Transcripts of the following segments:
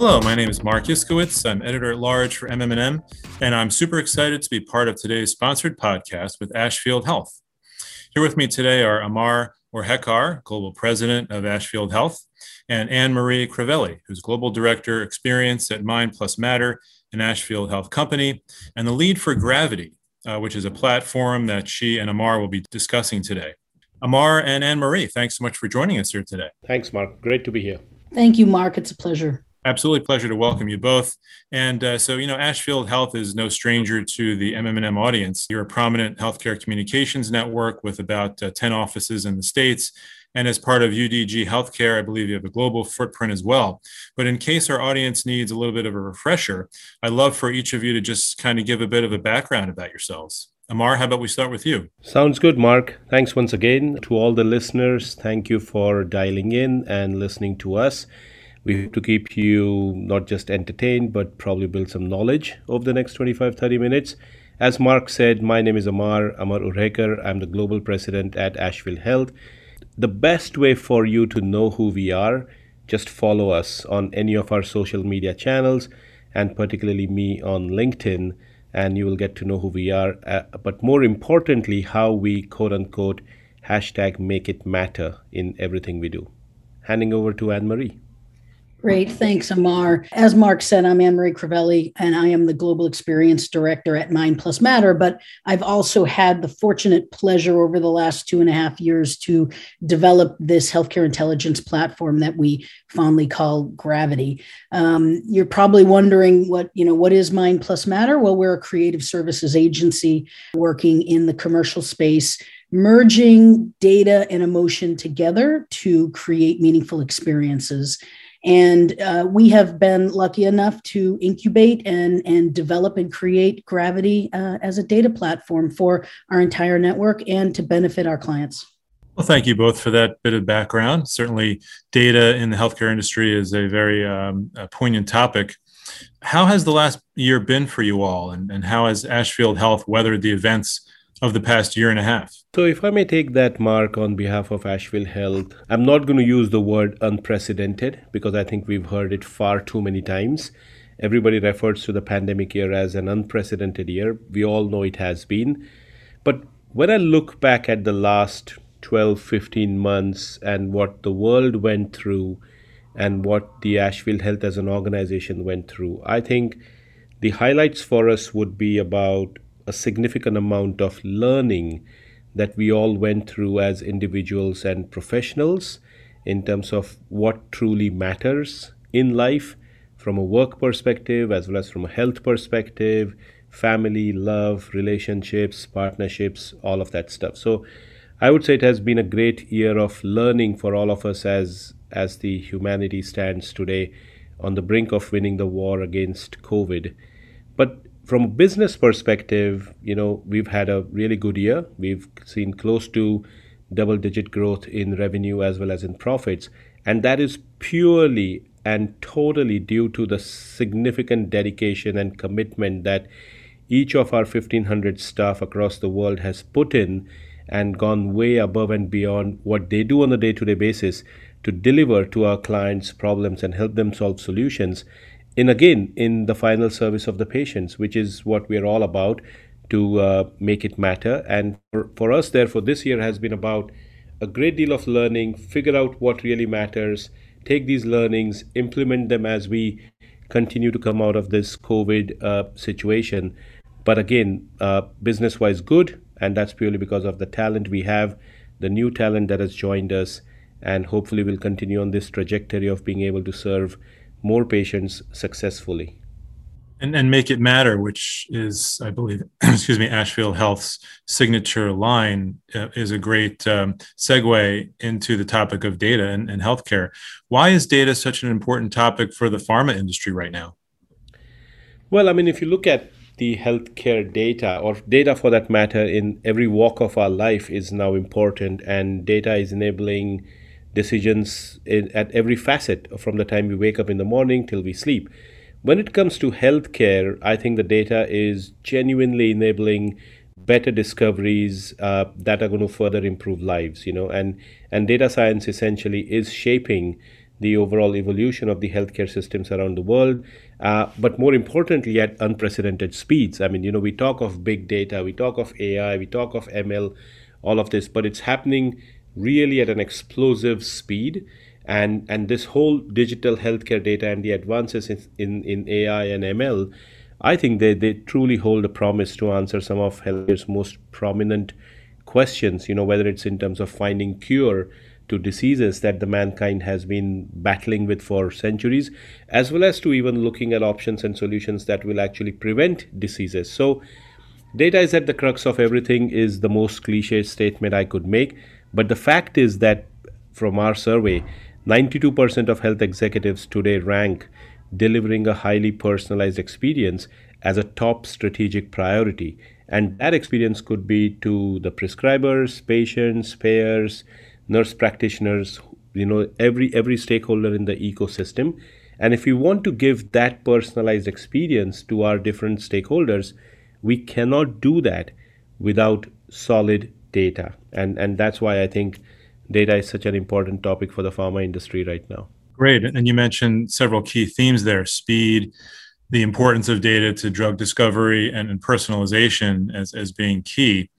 Hello, my name is Marc Iskowitz. I'm editor at large for MMM, and I'm super excited to be part of today's sponsored podcast with Ashfield Health. Here with me today are Amar Urhekar, Global President of Ashfield Health, and Anne Marie Crivelli, who's Global Director Experience at Mind Plus Matter, an Ashfield Health company, and the lead for Gravity, uh, which is a platform that she and Amar will be discussing today. Amar and Anne Marie, thanks so much for joining us here today. Thanks, Mark. Great to be here. Thank you, Mark. It's a pleasure. Absolutely pleasure to welcome you both. And uh, so, you know, Ashfield Health is no stranger to the MMM audience. You're a prominent healthcare communications network with about uh, 10 offices in the States. And as part of UDG Healthcare, I believe you have a global footprint as well. But in case our audience needs a little bit of a refresher, I'd love for each of you to just kind of give a bit of a background about yourselves. Amar, how about we start with you? Sounds good, Mark. Thanks once again to all the listeners. Thank you for dialing in and listening to us. We hope to keep you not just entertained, but probably build some knowledge over the next 25 30 minutes. As Mark said, my name is Amar, Amar Urhekar. I'm the global president at Ashfield Health. The best way for you to know who we are, just follow us on any of our social media channels, and particularly me on LinkedIn, and you will get to know who we are. Uh, but more importantly, how we quote unquote hashtag make it matter in everything we do. Handing over to Anne Marie. Great. Thanks, Amar. As Mark said, I'm Anne Marie Crivelli, and I am the Global Experience Director at Mind Plus Matter. But I've also had the fortunate pleasure over the last two and a half years to develop this healthcare intelligence platform that we fondly call Gravity. Um, you're probably wondering what, you know, what is Mind Plus Matter? Well, we're a creative services agency working in the commercial space merging data and emotion together to create meaningful experiences. And uh, we have been lucky enough to incubate and, and develop and create Gravity uh, as a data platform for our entire network and to benefit our clients. Well, thank you both for that bit of background. Certainly, data in the healthcare industry is a very um, a poignant topic. How has the last year been for you all, and, and how has Ashfield Health weathered the events of the past year and a half. So, if I may take that mark on behalf of Ashfield Health, I'm not going to use the word unprecedented because I think we've heard it far too many times. Everybody refers to the pandemic year as an unprecedented year. We all know it has been. But when I look back at the last 12, 15 months and what the world went through and what the Ashfield Health as an organization went through, I think the highlights for us would be about a significant amount of learning that we all went through as individuals and professionals in terms of what truly matters in life from a work perspective as well as from a health perspective family love relationships partnerships all of that stuff. So i would say it has been a great year of learning for all of us as as the humanity stands today on the brink of winning the war against covid. But from a business perspective, you know, we've had a really good year. We've seen close to double digit growth in revenue as well as in profits. And that is purely and totally due to the significant dedication and commitment that each of our 1500 staff across the world has put in and gone way above and beyond what they do on a day to day basis to deliver to our clients problems and help them solve solutions in again in the final service of the patients, which is what we are all about to uh, make it matter. And for, for us, therefore, this year has been about a great deal of learning, figure out what really matters, take these learnings, implement them as we continue to come out of this COVID uh, situation. But again, uh, business wise, good. And that's purely because of the talent we have, the new talent that has joined us. And hopefully, we'll continue on this trajectory of being able to serve more patients successfully. And, and make it matter, which is, I believe, excuse me, Ashfield Health's signature line, uh, is a great um, segue into the topic of data and, and healthcare. Why is data such an important topic for the pharma industry right now? Well, I mean, if you look at the healthcare data, or data for that matter, in every walk of our life is now important, and data is enabling decisions in, at every facet from the time we wake up in the morning till we sleep. When it comes to healthcare, I think the data is genuinely enabling better discoveries uh, that are going to further improve lives. You know, and and data science essentially is shaping the overall evolution of the healthcare systems around the world, uh, but more importantly, at unprecedented speeds. I mean, you know, we talk of big data, we talk of AI, we talk of ML, all of this, but it's happening really at an explosive speed. And, and this whole digital healthcare data and the advances in, in, in AI and ML, I think they, they truly hold a promise to answer some of healthcare's most prominent questions, you know, whether it's in terms of finding cure to diseases that the mankind has been battling with for centuries, as well as to even looking at options and solutions that will actually prevent diseases. So, data is at the crux of everything, is the most cliche statement I could make. But the fact is that from our survey, 92% of health executives today rank delivering a highly personalized experience as a top strategic priority. And that experience could be to the prescribers, patients, payers, nurse practitioners, you know, every every stakeholder in the ecosystem. And if we want to give that personalized experience to our different stakeholders, we cannot do that without solid data. And and that's why I think data is such an important topic for the pharma industry right now. Great. And you mentioned several key themes there speed, the importance of data to drug discovery, and, personalization as, as being key.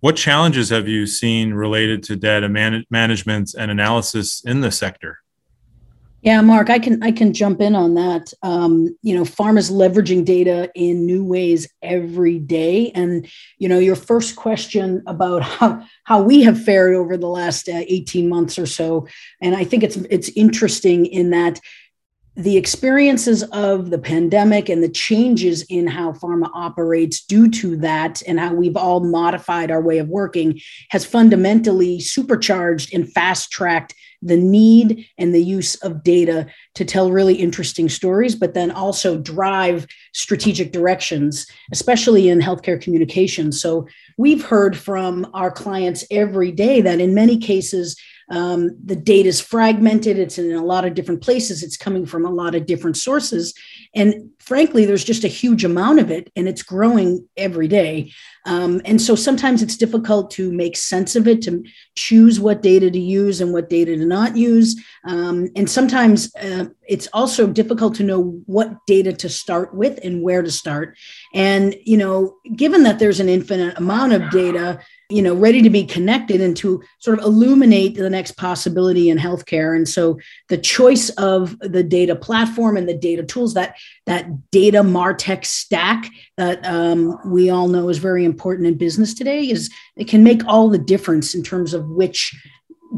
What challenges have you seen related to data man- management and analysis in the sector? Yeah, Mark, I can I can jump in on that. Um, you know, pharma's leveraging data in new ways every day, and you know, your first question about how how we have fared over the last uh, eighteen months or so, and I think it's it's interesting in that the experiences of the pandemic and the changes in how pharma operates due to that and how we've all modified our way of working has fundamentally supercharged and fast tracked the need and the use of data to tell really interesting stories, but then also drive strategic directions, especially in healthcare communications. So we've heard from our clients every day that in many cases, um, the data is fragmented. It's in a lot of different places. It's coming from a lot of different sources. And frankly, there's just a huge amount of it, and it's growing every day. Um, and so sometimes it's difficult to make sense of it, to choose what data to use and what data to not use. Um, and sometimes uh, it's also difficult to know what data to start with and where to start. And, you know, given that there's an infinite amount of data, you know, ready to be connected and to sort of illuminate the next possibility in healthcare. And so the choice of the data platform and the data tools, that that data Martech stack that um, we all know is very important in business today, is it can make all the difference in terms of which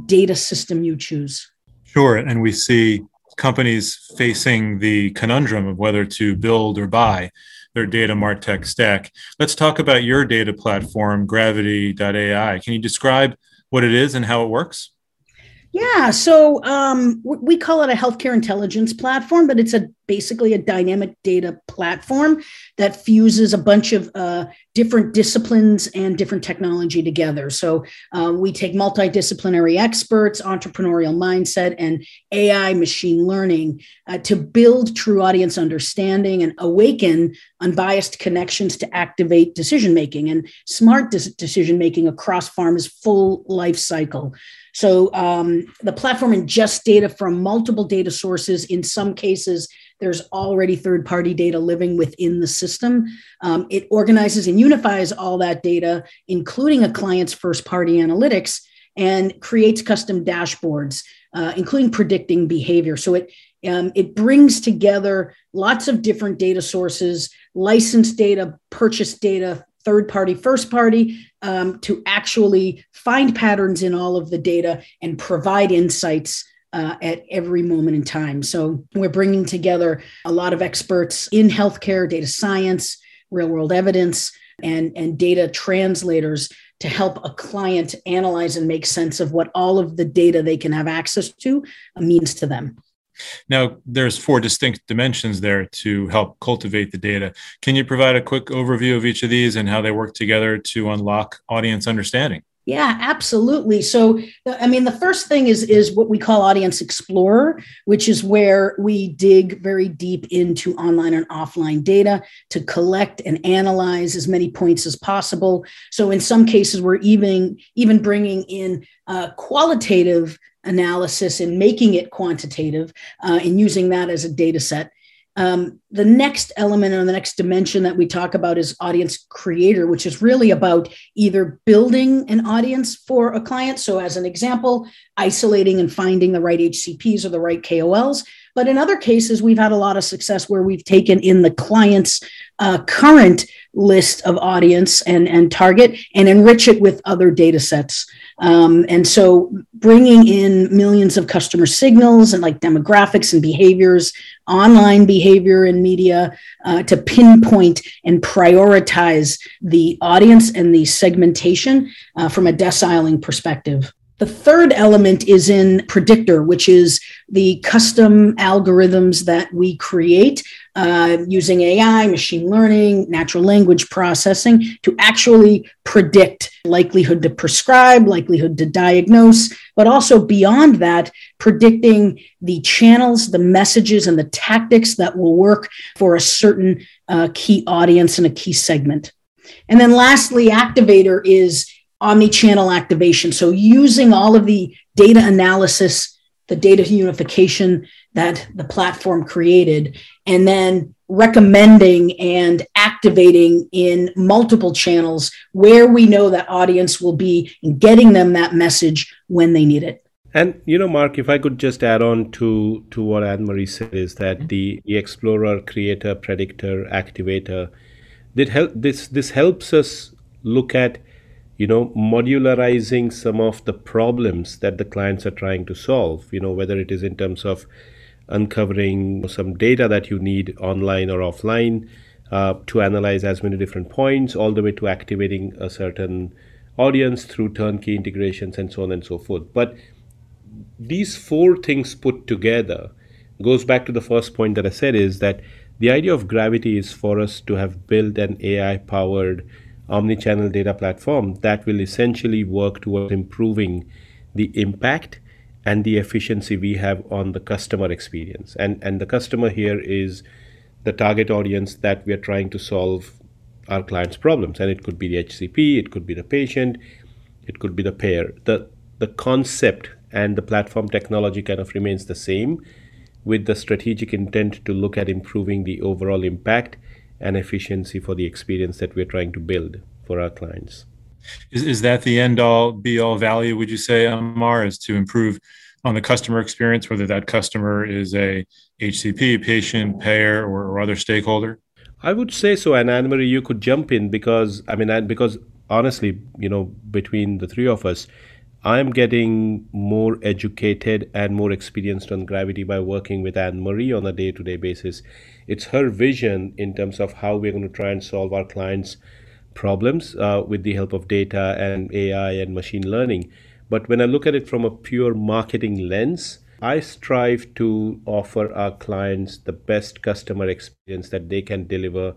data system you choose. Sure. And we see companies facing the conundrum of whether to build or buy their data martech stack. Let's talk about your data platform gravity.ai can you describe what it is and how it works yeah, so um, we call it a healthcare intelligence platform, but it's a basically a dynamic data platform that fuses a bunch of uh, different disciplines and different technology together. So uh, we take multidisciplinary experts, entrepreneurial mindset, and AI machine learning uh, to build true audience understanding and awaken unbiased connections to activate decision making and smart decision making across pharma's full life cycle. So um, the platform ingests data from multiple data sources. In some cases, there's already third party data living within the system. Um, it organizes and unifies all that data, including a client's first party analytics, and creates custom dashboards, uh, including predicting behavior. So it um, it brings together lots of different data sources, licensed data, purchase data, third party, first party, um, to actually find patterns in all of the data and provide insights uh, at every moment in time. So we're bringing together a lot of experts in healthcare, data science, real world evidence, and, and data translators to help a client analyze and make sense of what all of the data they can have access to means to them. Now, there's four distinct dimensions there to help cultivate the data. Can you provide a quick overview of each of these and how they work together to unlock audience understanding? Yeah, absolutely. So, I mean, the first thing is is what we call Audience Explorer, which is where we dig very deep into online and offline data to collect and analyze as many points as possible. So, in some cases, we're even even bringing in uh, qualitative analysis and making it quantitative uh, and using that as a data set. Um, the next element or the next dimension that we talk about is audience creator, which is really about either building an audience for a client. So, as an example, isolating and finding the right HCPs or the right KOLs. But in other cases, we've had a lot of success where we've taken in the client's uh, current list of audience and, and target and enrich it with other data sets. Um, and so bringing in millions of customer signals and like demographics and behaviors, online behavior and media uh, to pinpoint and prioritize the audience and the segmentation uh, from a deciling perspective. The third element is in Predictor, which is the custom algorithms that we create uh, using AI, machine learning, natural language processing to actually predict likelihood to prescribe, likelihood to diagnose, but also beyond that, predicting the channels, the messages, and the tactics that will work for a certain uh, key audience and a key segment. And then lastly, Activator is omni-channel activation. So using all of the data analysis, the data unification that the platform created, and then recommending and activating in multiple channels where we know that audience will be and getting them that message when they need it. And you know, Mark, if I could just add on to to what Anne Marie said, is that mm-hmm. the, the explorer, creator, predictor, activator, did help this this helps us look at you know modularizing some of the problems that the clients are trying to solve you know whether it is in terms of uncovering some data that you need online or offline uh, to analyze as many different points all the way to activating a certain audience through turnkey integrations and so on and so forth. But these four things put together goes back to the first point that i said is that the idea of gravity is for us to have built an ai powered omni-channel data platform that will essentially work towards improving the impact and the efficiency we have on the customer experience. And, and the customer here is the target audience that we are trying to solve our clients' problems. And it could be the HCP, it could be the patient, it could be the payer. The, the concept and the platform technology kind of remains the same with the strategic intent to look at improving the overall impact and efficiency for the experience that we're trying to build for our clients. Is, is that the end all be all value, would you say, Amar, is to improve on the customer experience, whether that customer is a HCP, patient, payer, or, or other stakeholder? I would say so. And Anne Marie, you could jump in because, I mean, because honestly, you know, between the three of us, I'm getting more educated and more experienced on gravity by working with Anne Marie on a day to day basis. It's her vision in terms of how we're going to try and solve our clients' problems uh, with the help of data and AI and machine learning. But when I look at it from a pure marketing lens, I strive to offer our clients the best customer experience that they can deliver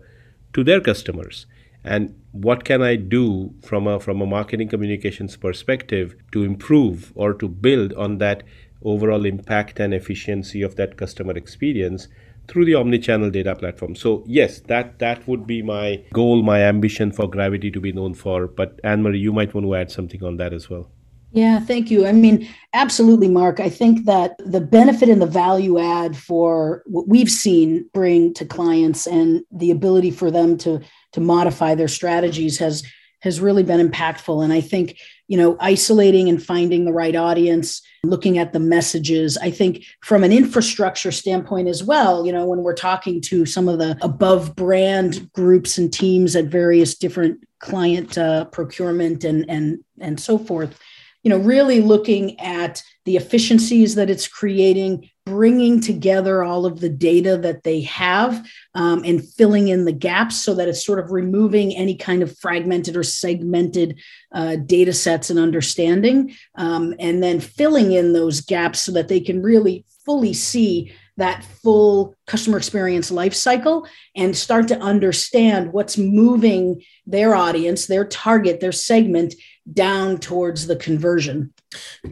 to their customers and what can i do from a from a marketing communications perspective to improve or to build on that overall impact and efficiency of that customer experience through the omni-channel data platform? So yes that that would be my goal my ambition for gravity to be known for but anne-marie you might want to add something on that as well yeah, thank you. I mean, absolutely, Mark. I think that the benefit and the value add for what we've seen bring to clients and the ability for them to to modify their strategies has has really been impactful. And I think you know, isolating and finding the right audience, looking at the messages. I think from an infrastructure standpoint as well, you know, when we're talking to some of the above brand groups and teams at various different client uh, procurement and and and so forth you know, really looking at the efficiencies that it's creating, bringing together all of the data that they have um, and filling in the gaps so that it's sort of removing any kind of fragmented or segmented uh, data sets and understanding, um, and then filling in those gaps so that they can really fully see that full customer experience life cycle and start to understand what's moving their audience, their target, their segment down towards the conversion.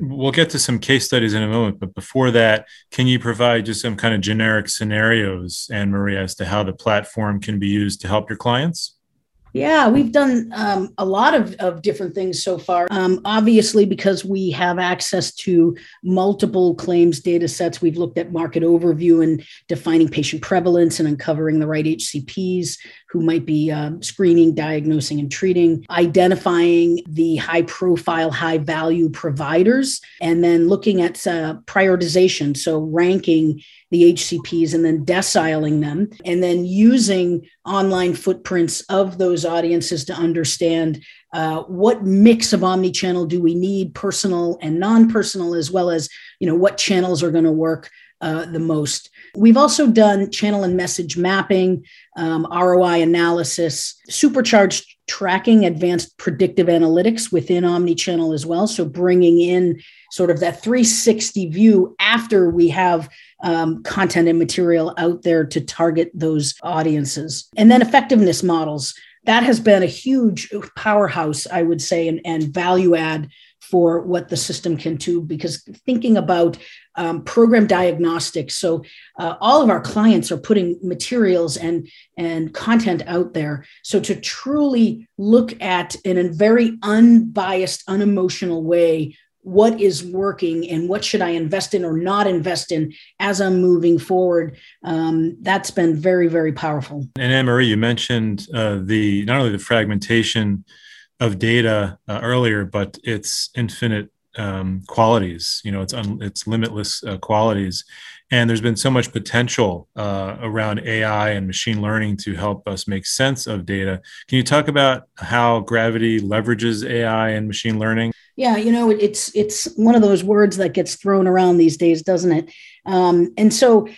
We'll get to some case studies in a moment, but before that, can you provide just some kind of generic scenarios, Anne Marie, as to how the platform can be used to help your clients? Yeah, we've done um, a lot of, of different things so far. Um, obviously, because we have access to multiple claims data sets, we've looked at market overview and defining patient prevalence and uncovering the right HCPs who might be um, screening, diagnosing, and treating, identifying the high profile, high value providers, and then looking at uh, prioritization. So, ranking the HCPs and then deciling them, and then using online footprints of those audiences to understand uh, what mix of omni-channel do we need personal and non-personal as well as you know what channels are going to work uh, the most. We've also done channel and message mapping um, roi analysis supercharged tracking advanced predictive analytics within omni-channel as well so bringing in sort of that 360 view after we have um, content and material out there to target those audiences. And then effectiveness models. That has been a huge powerhouse, I would say, and, and value add for what the system can do because thinking about um, program diagnostics so uh, all of our clients are putting materials and and content out there so to truly look at in a very unbiased unemotional way what is working and what should I invest in or not invest in as I'm moving forward. Um, that's been very, very powerful. And Anne Marie, you mentioned uh, the not only the fragmentation of data uh, earlier, but its infinite um, qualities. You know, it's un- it's limitless uh, qualities, and there's been so much potential uh, around AI and machine learning to help us make sense of data. Can you talk about how Gravity leverages AI and machine learning? Yeah, you know, it's it's one of those words that gets thrown around these days, doesn't it? Um, and so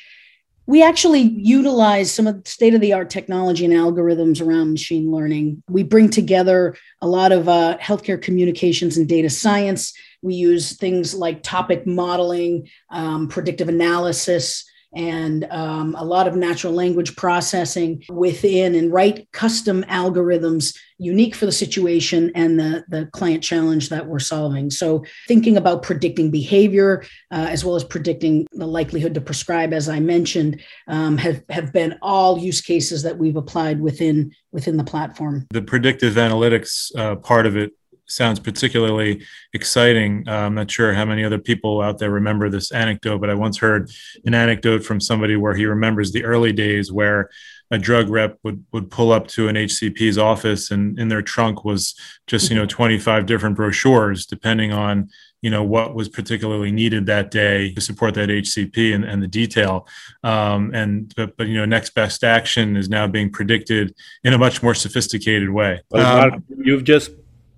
we actually utilize some of the state of the art technology and algorithms around machine learning. We bring together a lot of uh, healthcare communications and data science we use things like topic modeling, um, predictive analysis, and um, a lot of natural language processing within and write custom algorithms unique for the situation and the, the client challenge that we're solving. So, thinking about predicting behavior uh, as well as predicting the likelihood to prescribe, as I mentioned, um, have, have been all use cases that we've applied within within the platform. The predictive analytics uh, part of it sounds particularly exciting. Uh, I'm not sure how many other people out there remember this anecdote, but I once heard an anecdote from somebody where he remembers the early days where a drug rep would would pull up to an HCP's office and in their trunk was just you know 25 different brochures depending on you know what was particularly needed that day to support that HCP and, and the detail um, and but, but you know next best action is now being predicted in a much more sophisticated way. Well, Mark, um, you've just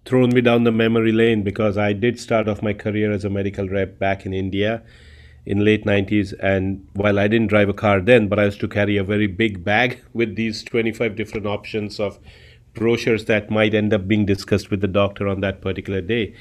thrown me down the memory lane because I did start off my career as a medical rep back in India in late 90s and while I didn't drive a car then but I used to carry a very big bag with these 25 different options of brochures that might end up being discussed with the doctor on that particular day.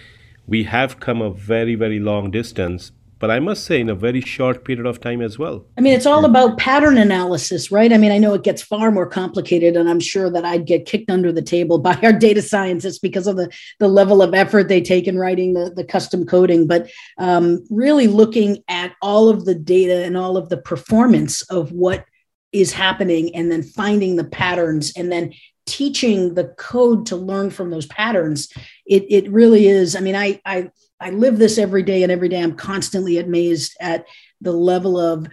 We have come a very very long distance but I must say in a very short period of time as well. I mean, it's all about pattern analysis, right? I mean, I know it gets far more complicated, and I'm sure that I'd get kicked under the table by our data scientists because of the, the level of effort they take in writing the, the custom coding. But um, really looking at all of the data and all of the performance of what is happening and then finding the patterns and then teaching the code to learn from those patterns it, it really is i mean I, I I live this every day, and every day I'm constantly amazed at the level of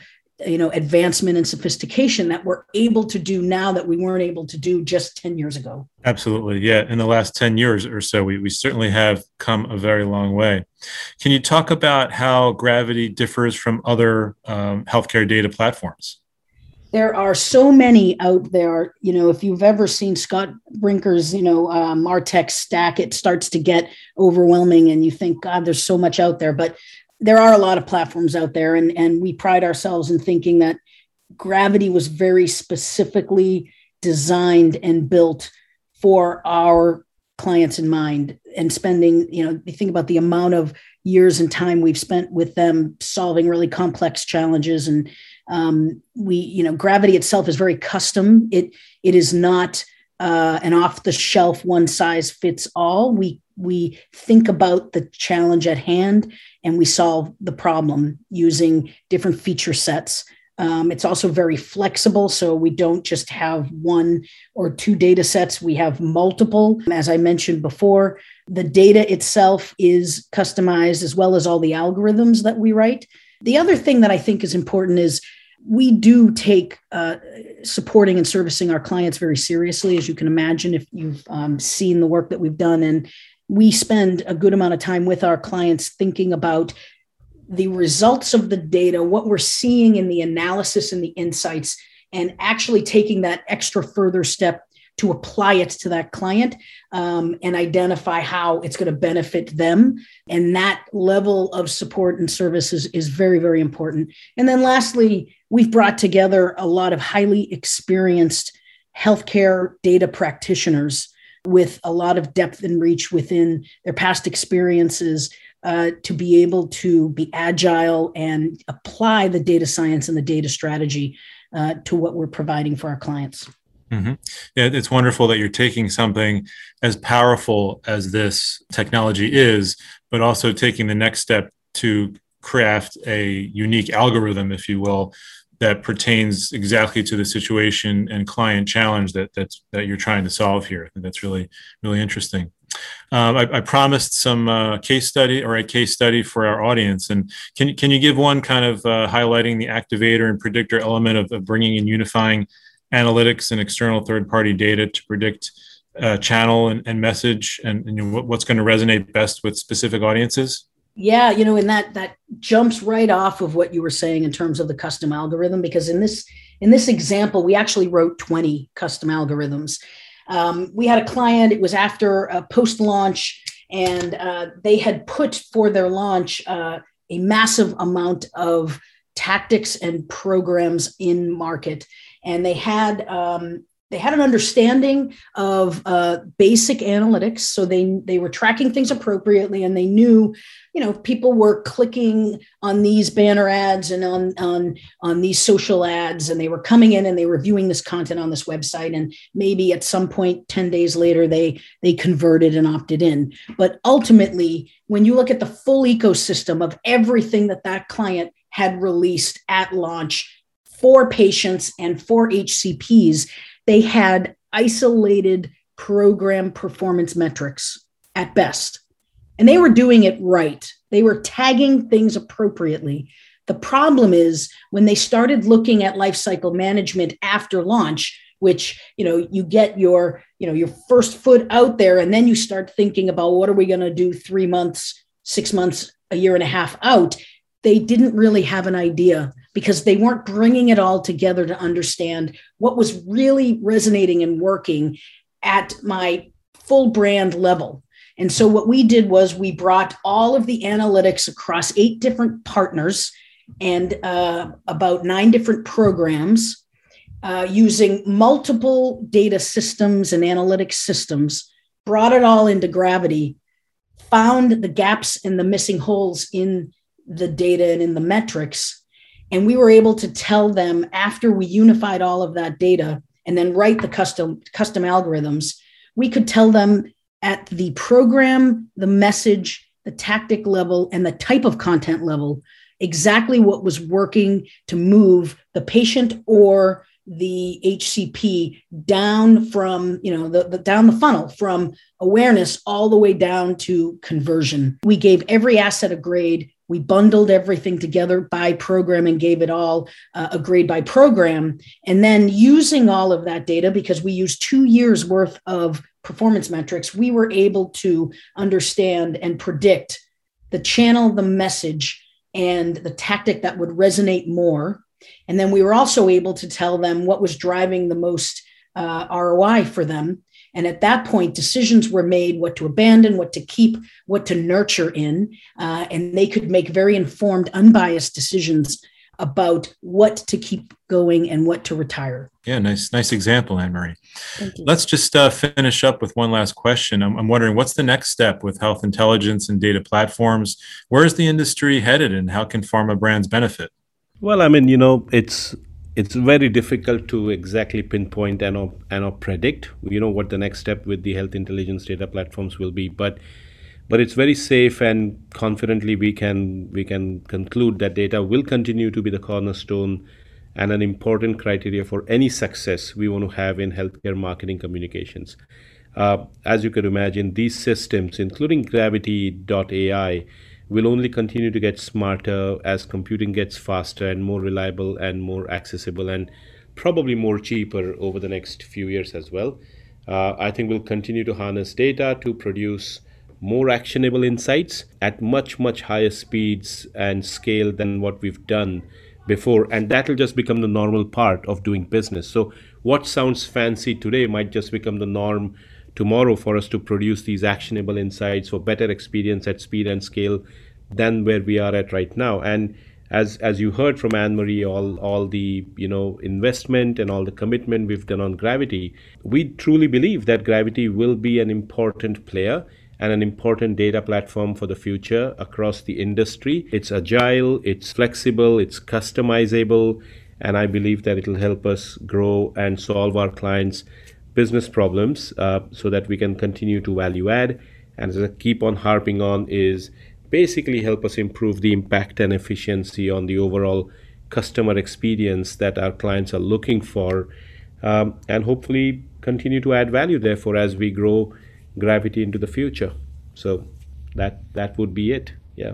you know advancement and sophistication that we're able to do now that we weren't able to do just 10 years ago. Absolutely. Yeah. In the last 10 years or so we, we certainly have come a very long way. Can you talk about how gravity differs from other um, healthcare data platforms there are so many out there. You know, if you've ever seen Scott Brinker's, you know, uh, Martech stack, it starts to get overwhelming, and you think, God, there's so much out there. But there are a lot of platforms out there, and and we pride ourselves in thinking that Gravity was very specifically designed and built for our clients in mind and spending you know you think about the amount of years and time we've spent with them solving really complex challenges and um, we, you know, gravity itself is very custom. It it is not uh, an off the shelf one size fits all. We we think about the challenge at hand and we solve the problem using different feature sets Um, it's also very flexible, so we don't just have one or two data sets, we have multiple. As I mentioned before, the data itself is customized as well as all the algorithms that we write. The other thing that I think is important is we do take uh, supporting and servicing our clients very seriously, as you can imagine, if you've um, seen the work that we've done. And we spend a good amount of time with our clients thinking about the results of the data, what we're seeing in the analysis and the insights, and actually taking that extra further step to apply it to that client um, and identify how it's going to benefit them. And that level of support and services is very, very important. And then lastly, we've brought together a lot of highly experienced healthcare data practitioners with a lot of depth and reach within their past experiences uh, to be able to be agile and apply the data science and the data strategy uh, to what we're providing for our clients. Mm-hmm. Yeah, it's wonderful that you're taking something as powerful as this technology is, but also taking the next step to craft a unique algorithm, if you will, that pertains exactly to the situation and client challenge that that's that you're trying to solve here. I think that's really really interesting. Um, I, I, promised some uh, case study or a case study for our audience, and can can you give one kind of uh, highlighting the activator and predictor element of, of bringing and unifying analytics and external third party data to predict uh, channel and, and message and, and what's going to resonate best with specific audiences? Yeah, you know, and that that jumps right off of what you were saying in terms of the custom algorithm, because in this in this example, we actually wrote 20 custom algorithms. Um, we had a client, it was after a post launch, and uh, they had put for their launch uh, a massive amount of tactics and programs in market and they had um, they had an understanding of uh, basic analytics. So they they were tracking things appropriately and they knew you know people were clicking on these banner ads and on on on these social ads and they were coming in and they were viewing this content on this website. And maybe at some point 10 days later they they converted and opted in. But ultimately when you look at the full ecosystem of everything that that client had released at launch for patients and for HCPs, they had isolated program performance metrics at best. And they were doing it right. They were tagging things appropriately. The problem is when they started looking at lifecycle management after launch, which you know you get your you know your first foot out there and then you start thinking about what are we going to do 3 months 6 months a year and a half out they didn't really have an idea because they weren't bringing it all together to understand what was really resonating and working at my full brand level. And so, what we did was we brought all of the analytics across eight different partners and uh, about nine different programs uh, using multiple data systems and analytic systems, brought it all into Gravity, found the gaps and the missing holes in the data and in the metrics, and we were able to tell them after we unified all of that data and then write the custom custom algorithms, we could tell them at the program, the message, the tactic level, and the type of content level exactly what was working to move the patient or the HCP down from, you know, the, the, down the funnel from awareness all the way down to conversion. We gave every asset a grade we bundled everything together by program and gave it all uh, a grade by program. And then using all of that data, because we used two years worth of performance metrics, we were able to understand and predict the channel, the message, and the tactic that would resonate more. And then we were also able to tell them what was driving the most uh, ROI for them and at that point, decisions were made what to abandon, what to keep, what to nurture in. Uh, and they could make very informed, unbiased decisions about what to keep going and what to retire. Yeah, nice, nice example, Anne Marie. Let's just uh, finish up with one last question. I'm, I'm, wondering what's the next step with health intelligence and data platforms? Where is the industry headed, and how can pharma brands benefit? Well, I mean, you know, it's it's very difficult to exactly pinpoint and or, and or predict you know what the next step with the health intelligence data platforms will be but but it's very safe and confidently we can we can conclude that data will continue to be the cornerstone and an important criteria for any success we want to have in healthcare marketing communications. Uh, as you could imagine, these systems, including Gravity.ai, will only continue to get smarter as computing gets faster and more reliable and more accessible and probably more cheaper over the next few years as well. Uh, I think we'll continue to harness data to produce more actionable insights at much, much higher speeds and scale than what we've done before. And that'll just become the normal part of doing business. So, what sounds fancy today might just become the norm tomorrow for us to produce these actionable insights for better experience at speed and scale than where we are at right now. And as as you heard from Anne Marie, all all the you know investment and all the commitment we've done on Gravity, we truly believe that Gravity will be an important player and an important data platform for the future across the industry. It's agile, it's flexible, it's customizable, and I believe that it'll help us grow and solve our clients' business problems uh, so that we can continue to value add. And as I keep on harping on, is basically help us improve the impact and efficiency on the overall customer experience that our clients are looking for, um, and hopefully continue to add value. Therefore, as we grow gravity into the future, so that that would be it. Yeah.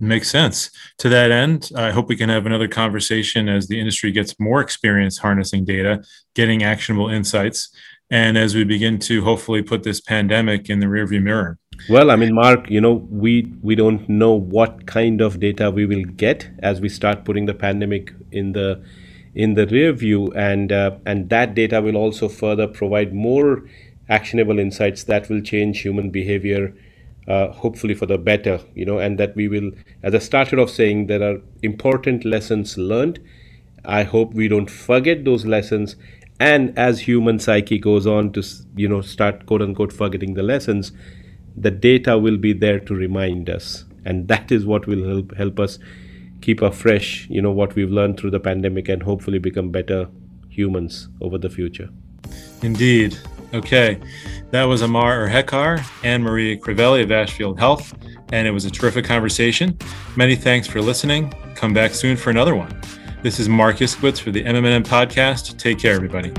Makes sense. To that end, I hope we can have another conversation as the industry gets more experience harnessing data, getting actionable insights, and as we begin to hopefully put this pandemic in the rearview mirror. Well, I mean, Mark, you know, we we don't know what kind of data we will get as we start putting the pandemic in the in the rear view, and uh, and that data will also further provide more actionable insights that will change human behavior, uh, hopefully for the better. You know, and that we will, as I started off saying, there are important lessons learned. I hope we don't forget those lessons, and as human psyche goes on to you know start quote unquote forgetting the lessons the data will be there to remind us. And that is what will help help us keep afresh you know what we've learned through the pandemic and hopefully become better humans over the future. Indeed. Okay. That was amar urhekar and maria crivelli of ashfield health and it was a terrific conversation. Many thanks for listening. Come back soon for another one this is mark iskowitz for the mmm podcast. Take care everybody